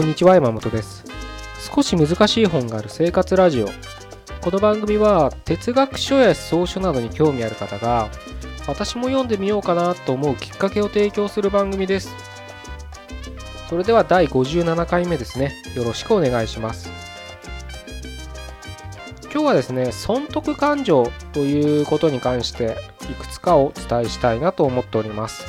こんにちは山本です。少し難しい本がある生活ラジオ。この番組は哲学書や草書などに興味ある方が私も読んでみようかなと思うきっかけを提供する番組です。それでは第57回目ですね。よろしくお願いします。今日はですね損得感情ということに関していくつかお伝えしたいなと思っております。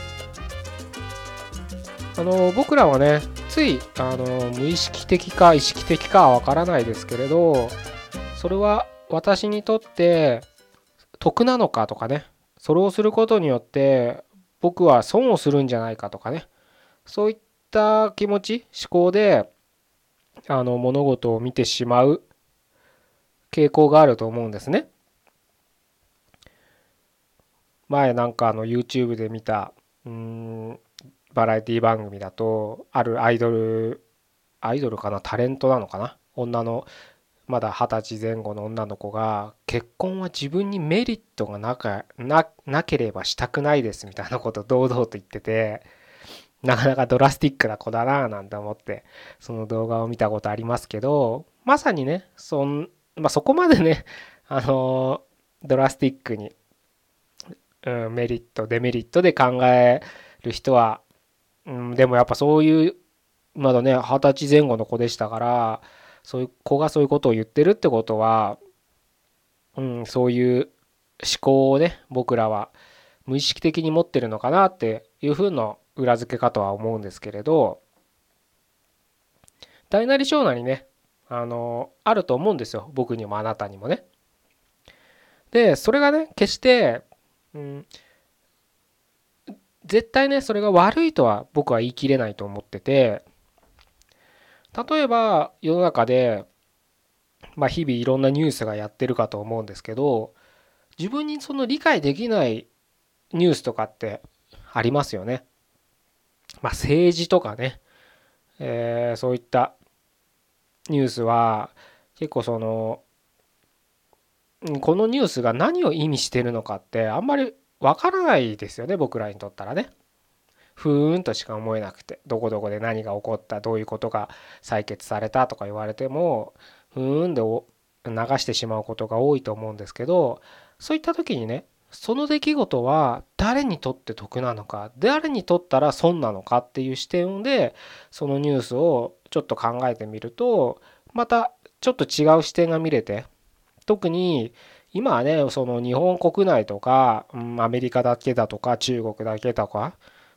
あの僕らはねついあの無意識的か意識的かはわからないですけれどそれは私にとって得なのかとかねそれをすることによって僕は損をするんじゃないかとかねそういった気持ち思考であの物事を見てしまう傾向があると思うんですね。前なんかあの YouTube で見たうんバラエティ番組だとあるアイドルアイドルかな？タレントなのかな？女のまだ二十歳前後の女の子が結婚は自分にメリットがなかななければしたくないですみたいなことを堂々と言っててなかなかドラスティックな子だななんて思ってその動画を見たことありますけどまさにねそん、まあ、そこまでねあのドラスティックに、うん、メリットデメリットで考える人は、うん、でもやっぱそういうまだね二十歳前後の子でしたからそういう子がそういうことを言ってるってことは、うん、そういう思考をね僕らは無意識的に持ってるのかなっていうふうな裏付けかとは思うんですけれど大なり小なりねあのあると思うんですよ僕にもあなたにもね。でそれがね決して、うん、絶対ねそれが悪いとは僕は言い切れないと思ってて例えば世の中で、まあ、日々いろんなニュースがやってるかと思うんですけど自分にその理解できないニュースとかってありますよね。まあ、政治とかね、え、そういったニュースは結構そのこのニュースが何を意味してるのかってあんまりわからないですよね僕らにとったらね。ふーんとしか思えなくてどこどこで何が起こったどういうことが採決されたとか言われてもふーんで流してしまうことが多いと思うんですけどそういった時にねその出来事は誰にとって得なのか誰にとったら損なのかっていう視点でそのニュースをちょっと考えてみるとまたちょっと違う視点が見れて特に今はねその日本国内とか、うん、アメリカだけだとか中国だけとか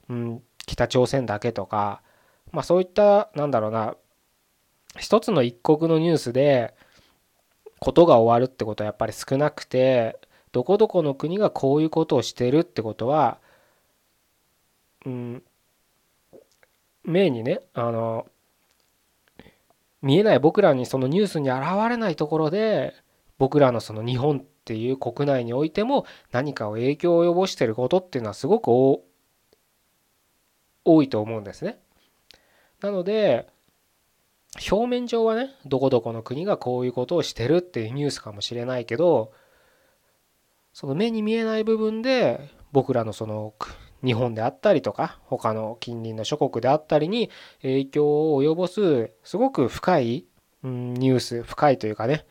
うん、北朝鮮だけとか、まあ、そういったなんだろうな一つの一国のニュースでことが終わるってことはやっぱり少なくてどこどこの国がこういうことをしてるってことは、うん、目にねあの見えない僕らにそのニュースに現れないところで僕らのその日本っていう国内においても何かを影響を及ぼしてることっていうのはすごく多いと思うんですね。なので表面上はねどこどこの国がこういうことをしてるっていうニュースかもしれないけどその目に見えない部分で僕らのその日本であったりとか他の近隣の諸国であったりに影響を及ぼすすごく深いニュース深いというかね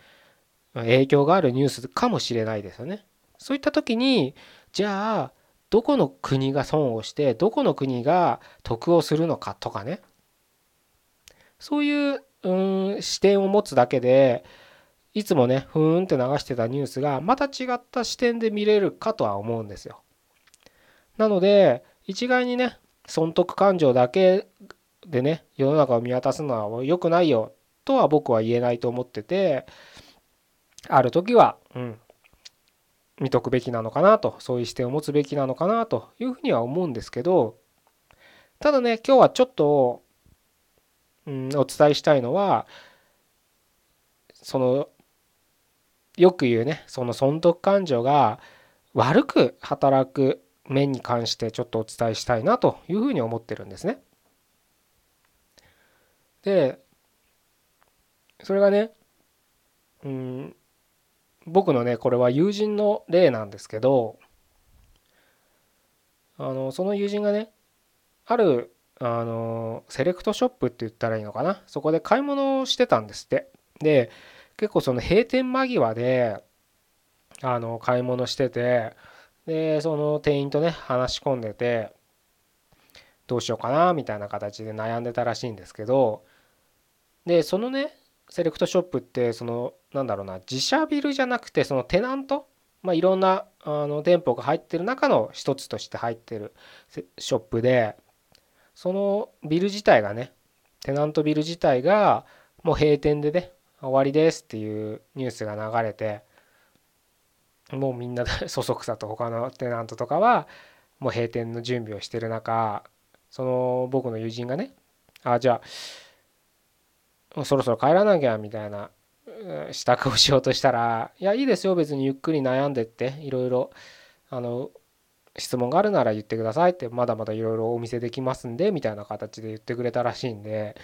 影響があるニュースかもしれないですよね。そういった時にじゃあどこの国が損をしてどこの国が得をするのかとかねそういううん視点を持つだけでいつもねふーんって流してたニュースがまた違った視点で見れるかとは思うんですよ。なので一概にね損得感情だけでね世の中を見渡すのは良くないよとは僕は言えないと思っててある時は、うん、見とくべきなのかなとそういう視点を持つべきなのかなというふうには思うんですけどただね今日はちょっと、うん、お伝えしたいのはそのよく言うねその損得感情が悪く働く面に関してちょっとお伝えしたいなというふうに思ってるんですね。でそれがねうん僕のねこれは友人の例なんですけどあのその友人がねあるあのセレクトショップって言ったらいいのかな？そこで買い物をしてたんですって。で結構その閉店間際であの買い物しててでその店員とね話し込んでてどうしようかな？みたいな形で悩んでたらしいんですけどでそのねセレクトショップってそのなんだろうな自社ビルじゃなくてそのテナント？まあいろんなあの店舗が入ってる中の一つとして入ってるショップでそのビル自体がねテナントビル自体がもう閉店でね終わりですっていうニュースが流れてもうみんな そそくさと他のテナントとかはもう閉店の準備をしてる中その僕の友人がねあじゃあそろそろ帰らなきゃみたいな支度をしようとしたら「いやいいですよ別にゆっくり悩んでっていろいろあの質問があるなら言ってくださいってまだまだいろいろお見せできますんでみたいな形で言ってくれたらしいんで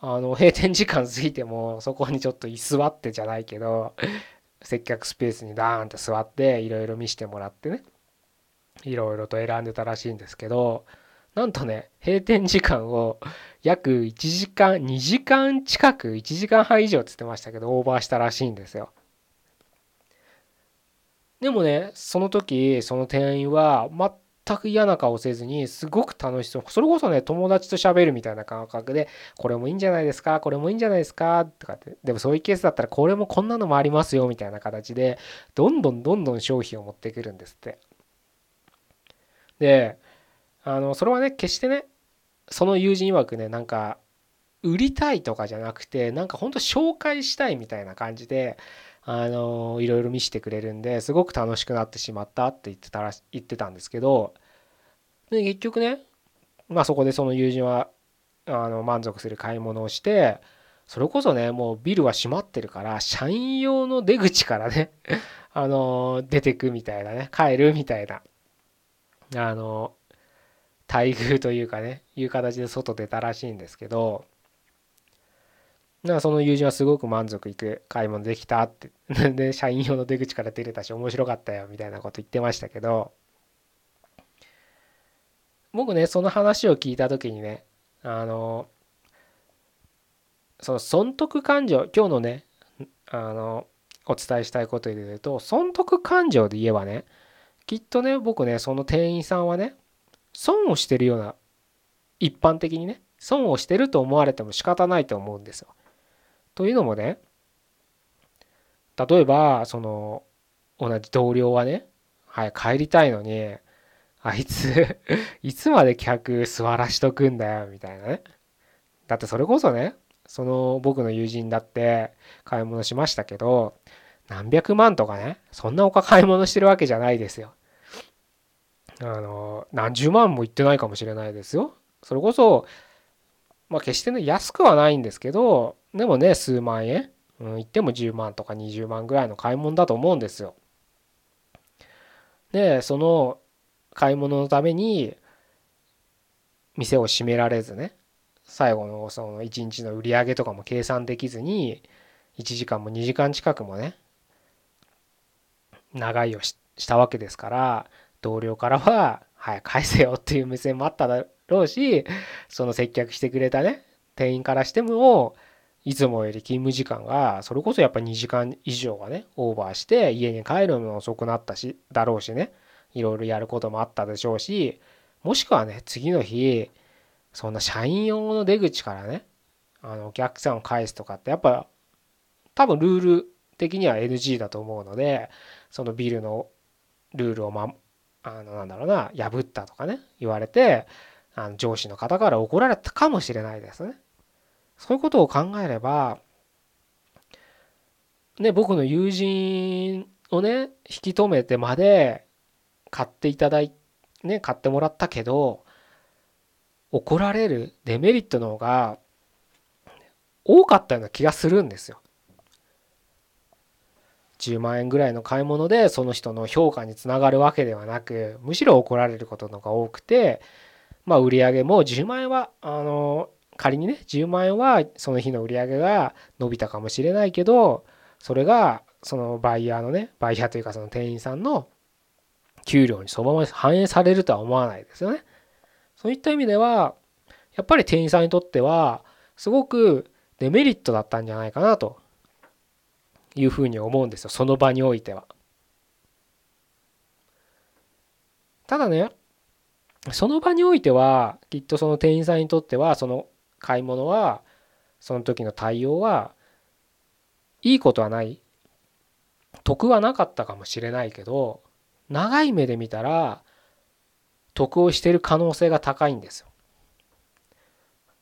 あの閉店時間過ぎてもそこにちょっと居座ってじゃないけど接客スペースにダーンって座っていろいろ見せてもらってねいろいろと選んでたらしいんですけどなんとね閉店時間を 約1時間2時間近く1時間半以上っつってましたけどオーバーしたらしいんですよ。でもねその時その店員は全く嫌な顔せずにすごく楽しそう。それこそね友達と喋るみたいな感覚でこれもいいんじゃないですかこれもいいんじゃないですかとかって。でもそういうケースだったらこれもこんなのもありますよみたいな形でどんどんどんどん商品を持ってくるんですって。であのそれはね決してねその友人曰くねなんか売りたいとかじゃなくてなんかほんと紹介したいみたいな感じであのいろいろ見せてくれるんですごく楽しくなってしまったって言ってたら言ってたんですけどで結局ねまあそこでその友人はあの満足する買い物をしてそれこそねもうビルは閉まってるから社員用の出口からね あの出てくみたいなね帰るみたいなあの待遇というかねいう形で外出たらしいんですけどなその友人はすごく満足いく買い物できたって で社員用の出口から出れたし面白かったよみたいなこと言ってましたけど僕ねその話を聞いた時にねあのその損得感情今日のねあのお伝えしたいことで言うと損得感情で言えばねきっとね僕ねその店員さんはね損をしてるような一般的にね損をしてると思われても仕方ないと思うんですよ。というのもね例えばその同じ同僚はねはい帰りたいのにあいつ いつまで客座らしとくんだよみたいなねだってそれこそねその僕の友人だって買い物しましたけど何百万とかねそんなお買い物してるわけじゃないですよあの何十万もいってないかもしれないですよそれこそまあ決してね安くはないんですけどでもね数万円、うん、言っても10万とか20万ぐらいの買い物だと思うんですよ。でその買い物のために店を閉められずね最後のその1日の売り上げとかも計算できずに1時間も2時間近くもね長いをしたわけですから同僚からは「早く返せよ」っていう目線もあっただろうしその接客してくれたね店員からしてもいつもより勤務時間がそれこそやっぱ2時間以上がねオーバーして家に帰るのも遅くなったしだろうしねいろいろやることもあったでしょうしもしくはね次の日そんな社員用の出口からねあのお客さんを返すとかってやっぱ多分ルール的には NG だと思うのでそのビルのルールをまあのなんだろうな破ったとかね言われてあの上司の方から怒られたかもしれないですね。そういうことを考えれば、ね、僕の友人をね、引き止めてまで買っていただいね、買ってもらったけど、怒られるデメリットの方が多かったような気がするんですよ。10万円ぐらいの買い物でその人の評価につながるわけではなくむしろ怒られることのが多くてまあ売り上げも10万円はあの仮にね10万円はその日の売り上げが伸びたかもしれないけどそれがそのバイヤーのねバイヤーというかその店員さんの給料にそのまま反映されるとは思わないですよね。そういった意味ではやっぱり店員さんにとってはすごくデメリットだったんじゃないかなというふうに思うんですよその場においては。ただねその場においてはきっとその店員さんにとってはその買い物はその時の対応はいいことはない得はなかったかもしれないけど長い目で見たら得をしてる可能性が高いんですよ。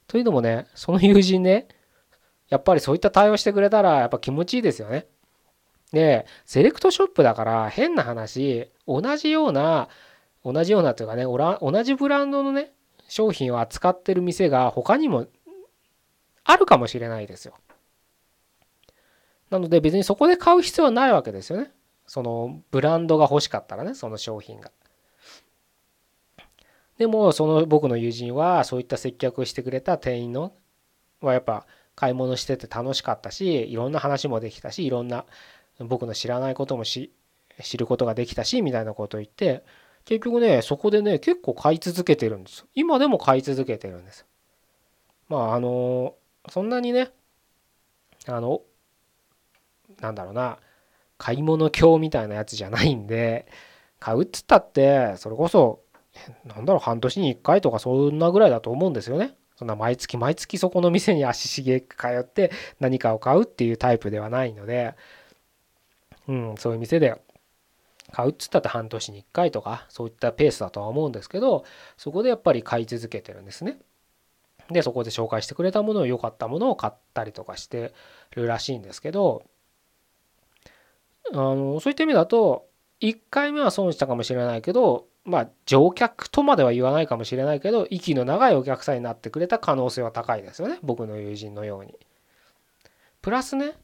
というのもねその友人ねやっぱりそういった対応してくれたらやっぱ気持ちいいですよね。でセレクトショップだから変な話同じような同じようなというかね同じブランドのね商品を扱ってる店が他にもあるかもしれないですよ。なので別にそこで買う必要はないわけですよね。そのブランドが欲しかったらねその商品が。でもその僕の友人はそういった接客をしてくれた店員のはやっぱ買い物してて楽しかったしいろんな話もできたしいろんな僕の知らないことも知ることができたしみたいなことを言って結局ねそこでね結構買い続けてるんです今でも買い続けてるんですまああのそんなにねあのなんだろうな買い物狂みたいなやつじゃないんで買うっつったってそれこそなんだろう半年に1回とかそんなぐらいだと思うんですよね。そんな毎月毎月そこの店に足しげく通って何かを買うっていうタイプではないのでうんそういう店で買うっつったって半年に1回とかそういったペースだとは思うんですけどそこでやっぱり買い続けてるんですね。でそこで紹介してくれたものを良かったものを買ったりとかしてるらしいんですけどあのそういった意味だと1回目は損したかもしれないけどまあ乗客とまでは言わないかもしれないけど息の長いお客さんになってくれた可能性は高いですよね僕の友人のように。プラスね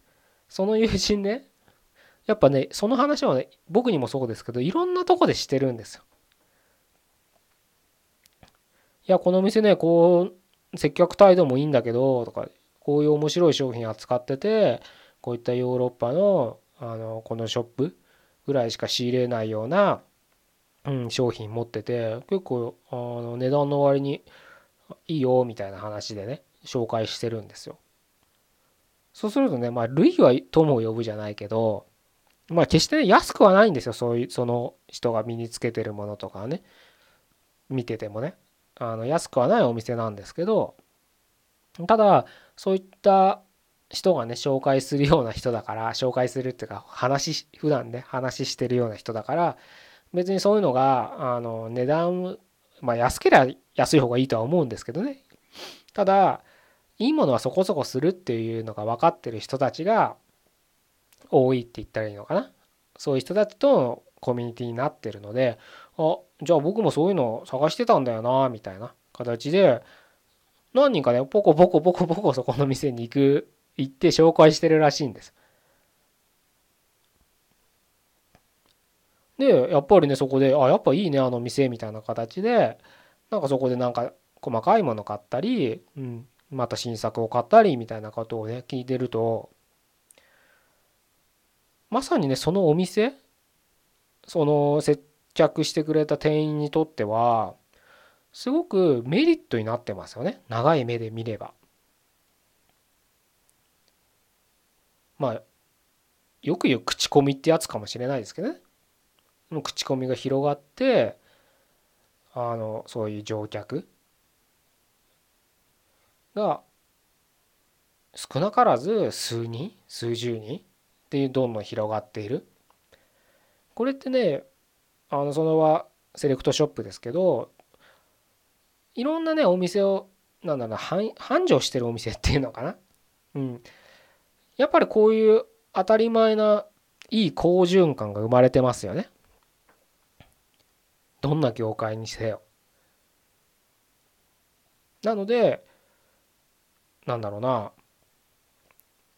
その友人ねやっぱねその話はね僕にもそうですけどいろんなとこでしてるんですよ。いやこの店ねこう接客態度もいいんだけどとかこういう面白い商品扱っててこういったヨーロッパのあのこのショップぐらいしか仕入れないような、うん、商品持ってて結構あの値段の割にいいよみたいな話でね紹介してるんですよ。そうするとねまあ類は友を呼ぶじゃないけどまあ決してね安くはないんですよ。そういうその人が身につけてるものとかね。見ててもね。あの安くはないお店なんですけどただそういった人がね紹介するような人だから紹介するっていうか話普段ね話してるような人だから別にそういうのがあの値段まあ安ければ安い方がいいとは思うんですけどねただいいものはそこそこするっていうのが分かってる人たちが多いって言ったらいいのかなそういう人たちとのコミュニティになってるのであじゃあ僕もそういうの探してたんだよなみたいな形で何人かねポコポコポコポコそこの店に行く行って紹介してるらしいんです。でやっぱりねそこであやっぱいいねあの店みたいな形でなんかそこでなんか細かいもの買ったり、うん、また新作を買ったりみたいなことをね聞いてるとまさにねそのお店その接客してくれた店員にとってはすごくメリットになってますよね長い目で見れば。まあよく言う口コミってやつかもしれないですけどねの口コミが広がってあのそういう乗客が少なからず数人数十人っていうどんどん広がっている。これってねあのそのはセレクトショップですけどいろんなねお店をなんだろう繁盛してるお店っていうのかな。うん。やっぱりこういう当たり前ないい好循環が生まれてますよね。どんな業界にせよ。なのでなんだろうな。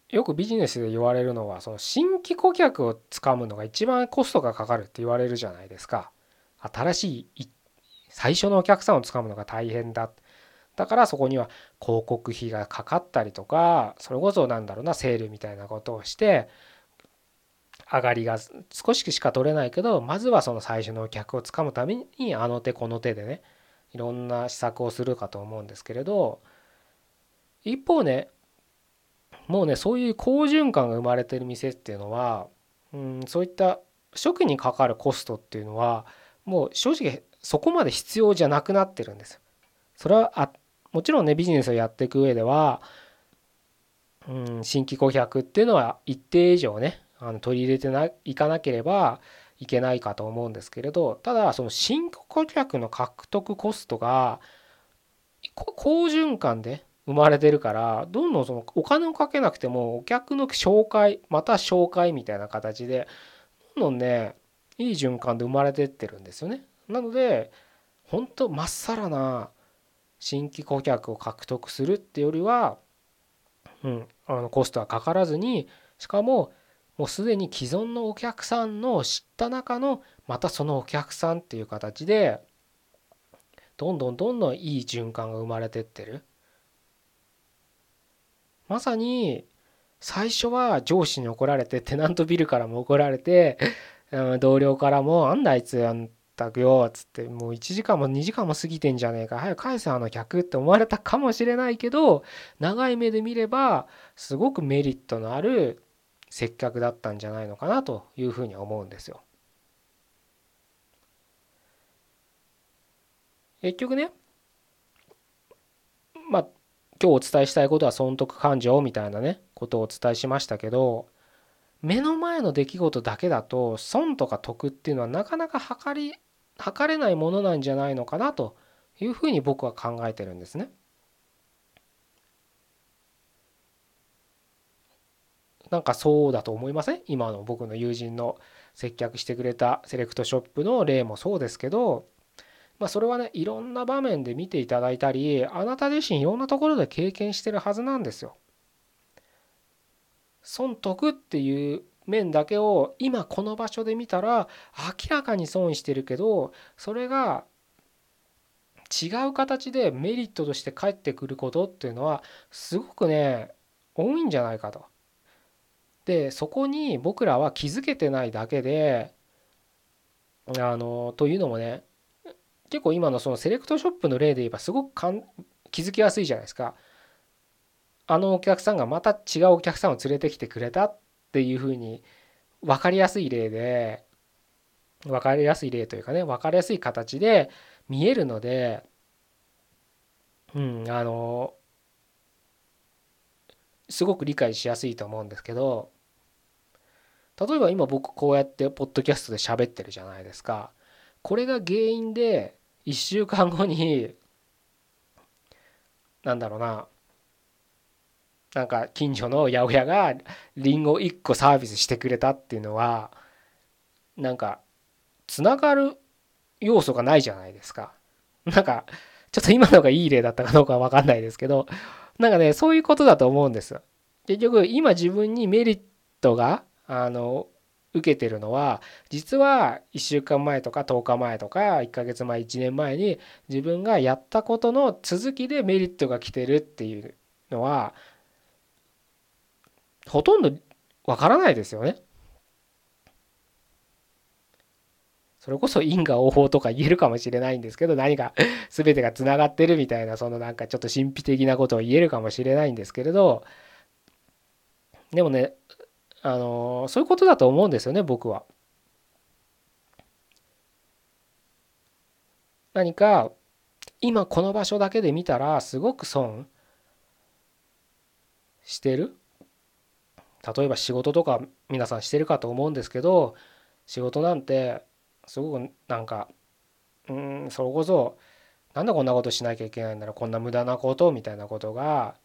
よくビジネスで言われるのはその新規顧客をつかむのが一番コストがかかるって言われるじゃないですか。新しい最初のお客さんをつかむのが大変だ。だからそこには広告費がかかったりとかそれこそなんだろうなセールみたいなことをして上がりが少ししか取れないけどまずはその最初のお客をつかむためにあの手この手でねいろんな施策をするかと思うんですけれど一方ねもうねそういう好循環が生まれてる店っていうのは、うん、そういった初期にかかるコストっていうのはもう正直そこまで必要じゃなくなってるんです。それはあもちろんねビジネスをやっていく上では、うん、新規顧客っていうのは一定以上ねあの取り入れてないかなければいけないかと思うんですけれどただその新顧客の獲得コストが好循環で生まれてるからどんどんそのお金をかけなくてもお客の紹介また紹介みたいな形でどんどんねいい循環で生まれてってるんですよね。なので本当まっさらな新規顧客を獲得するってよりは、うん、あのコストはかからずにしかももうすでに既存のお客さんの知った中のまたそのお客さんっていう形でどんどんどんどんいい循環が生まれてってる。まさに最初は上司に怒られてテナントビルからも怒られて同僚からも「あんだあいつあんたくよ」っつってもう1時間も2時間も過ぎてんじゃねえか早く返せあの客って思われたかもしれないけど長い目で見ればすごくメリットのある接客だったんじゃないのかなというふうに思うんですよ。結局ねまあ今日お伝えしたいことは損得感情みたいなねことをお伝えしましたけど目の前の出来事だけだと損とか得っていうのはなかなか測り測れないものなんじゃないのかなというふうに僕は考えてるんですね。なんかそうだと思いません？今の僕の友人の接客してくれたセレクトショップの例もそうですけど、まあ、それはねいろんな場面で見ていただいたりあなた自身いろんなところで経験してるはずなんですよ。損得っていう面だけを今この場所で見たら明らかに損してるけどそれが違う形でメリットとして返ってくることっていうのはすごくね多いんじゃないかと。でそこに僕らは気づけてないだけであのというのもね結構今のそのセレクトショップの例で言えばすごくかん気づきやすいじゃないですか。あのお客さんがまた違うお客さんを連れてきてくれたっていうふうに分かりやすい例で分かりやすい例というかね分かりやすい形で見えるのでうんあのすごく理解しやすいと思うんですけど例えば今僕こうやってポッドキャストで喋ってるじゃないですかこれが原因で1週間後になんだろうななんか近所の八百屋がリンゴ1個サービスしてくれたっていうのはなんかつながる要素がないじゃないですか。なんかちょっと今のがいい例だったかどうかは分かんないですけどなんかねそういうことだと思うんです。結局今自分にメリットがあの受けてるのは実は1週間前とか10日前とか1ヶ月前1年前に自分がやったことの続きでメリットが来てるっていうのはほとんどわからないですよね。それこそ因果応報とか言えるかもしれないんですけど何か全てがつながってるみたいなそのなんかちょっと神秘的なことを言えるかもしれないんですけれどでもねあのそういうことだと思うんですよね僕は。何か今この場所だけで見たらすごく損してる例えば仕事とか皆さんしてるかと思うんですけど仕事なんてすごくなんかうんそれこそなんでこんなことしなきゃいけないんだろうこんな無駄なことみたいなことが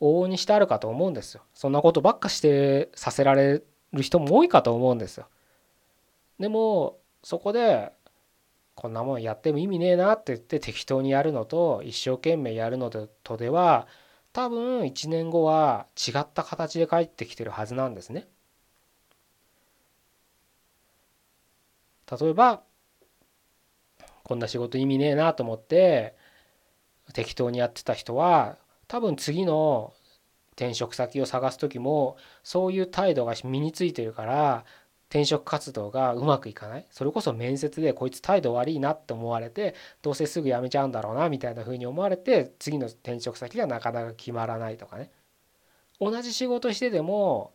往々にしてあるかと思うんですよ。そんなことばっかしてさせられる人も多いかと思うんですよ。でもそこでこんなもんやっても意味ねえなって言って適当にやるのと一生懸命やるのとでは多分1年後は違った形で帰ってきてるはずなんですね。例えばこんな仕事意味ねえなと思って適当にやってた人は多分次の転職先を探す時もそういう態度が身についてるから転職活動がうまくいかない。それこそ面接でこいつ態度悪いなって思われてどうせすぐ辞めちゃうんだろうなみたいな風に思われて次の転職先がなかなか決まらないとかね。同じ仕事してても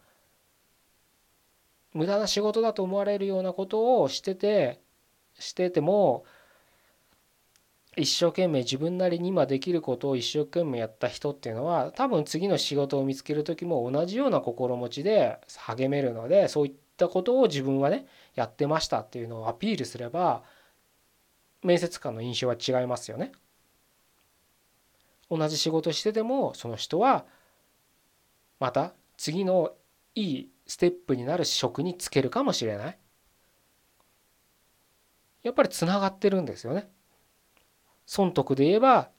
無駄な仕事だと思われるようなことをしててしてても一生懸命自分なりに今できることを一生懸命やった人っていうのは多分次の仕事を見つける時も同じような心持ちで励めるのでそういったことを自分はねやってましたっていうのをアピールすれば面接官の印象は違いますよね。同じ仕事しててもその人はまた次のいいステップになる職に就けるかもしれない。やっぱりつながってるんですよね。損得で言えば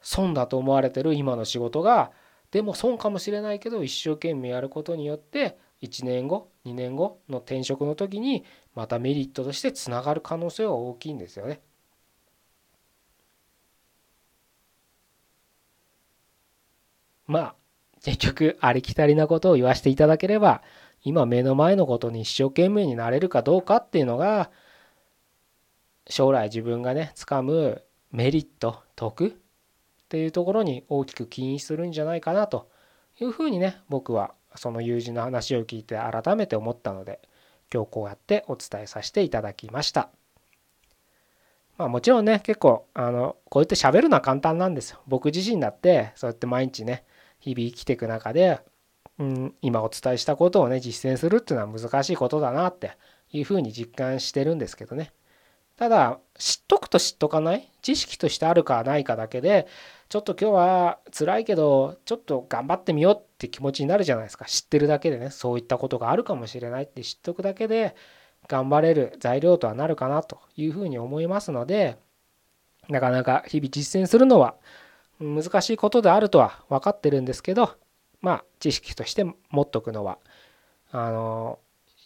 損だと思われてる今の仕事がでも損かもしれないけど一生懸命やることによって1年後2年後の転職の時にまたメリットとしてつながる可能性は大きいんですよね。まあ結局ありきたりなことを言わせていただければ今目の前のことに一生懸命になれるかどうかっていうのが将来自分がね掴むメリット得っていうところに大きく起因するんじゃないかなというふうにね僕はその友人の話を聞いて改めて思ったので今日こうやってお伝えさせていただきました。まあもちろんね結構あのこうやって喋るのは簡単なんですよ。僕自身だってそうやって毎日ね日々生きていく中で、うん、今お伝えしたことをね実践するっていうのは難しいことだなっていうふうに実感してるんですけどね。ただ知っとくと知っとかない知識としてあるかないかだけでちょっと今日は辛いけどちょっと頑張ってみようって気持ちになるじゃないですか知ってるだけでねそういったことがあるかもしれないって知っとくだけで頑張れる材料とはなるかなというふうに思いますのでなかなか日々実践するのは難しいことであるとは分かってるんですけどまあ知識として持っとくのはあの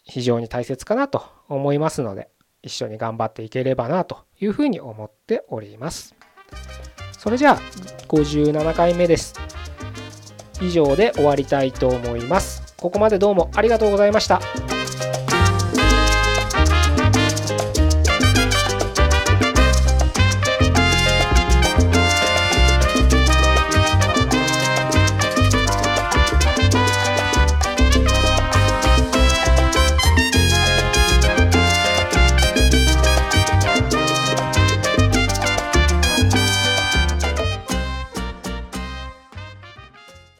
非常に大切かなと思いますので一緒に頑張っていければなというふうに思っております。それじゃあ57回目です。以上で終わりたいと思います。ここまでどうもありがとうございました。